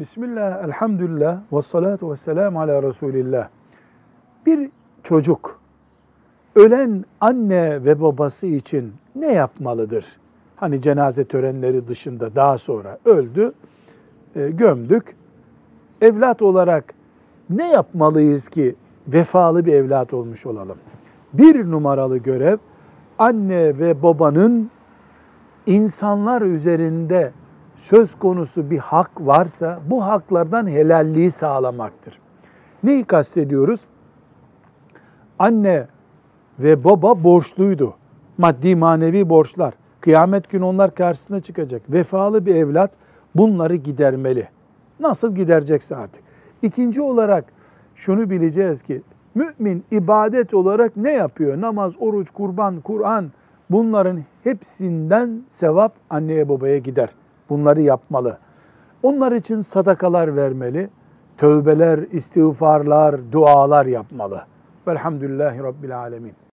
Bismillah, elhamdülillah, ve salatu ve selamu ala Resulillah. Bir çocuk ölen anne ve babası için ne yapmalıdır? Hani cenaze törenleri dışında daha sonra öldü, e, gömdük. Evlat olarak ne yapmalıyız ki vefalı bir evlat olmuş olalım? Bir numaralı görev anne ve babanın insanlar üzerinde söz konusu bir hak varsa bu haklardan helalliği sağlamaktır. Neyi kastediyoruz? Anne ve baba borçluydu. Maddi manevi borçlar. Kıyamet günü onlar karşısına çıkacak. Vefalı bir evlat bunları gidermeli. Nasıl giderecekse artık. İkinci olarak şunu bileceğiz ki mümin ibadet olarak ne yapıyor? Namaz, oruç, kurban, Kur'an bunların hepsinden sevap anneye babaya gider. Bunları yapmalı. Onlar için sadakalar vermeli, tövbeler, istiğfarlar, dualar yapmalı. Velhamdülillahi Rabbil Alemin.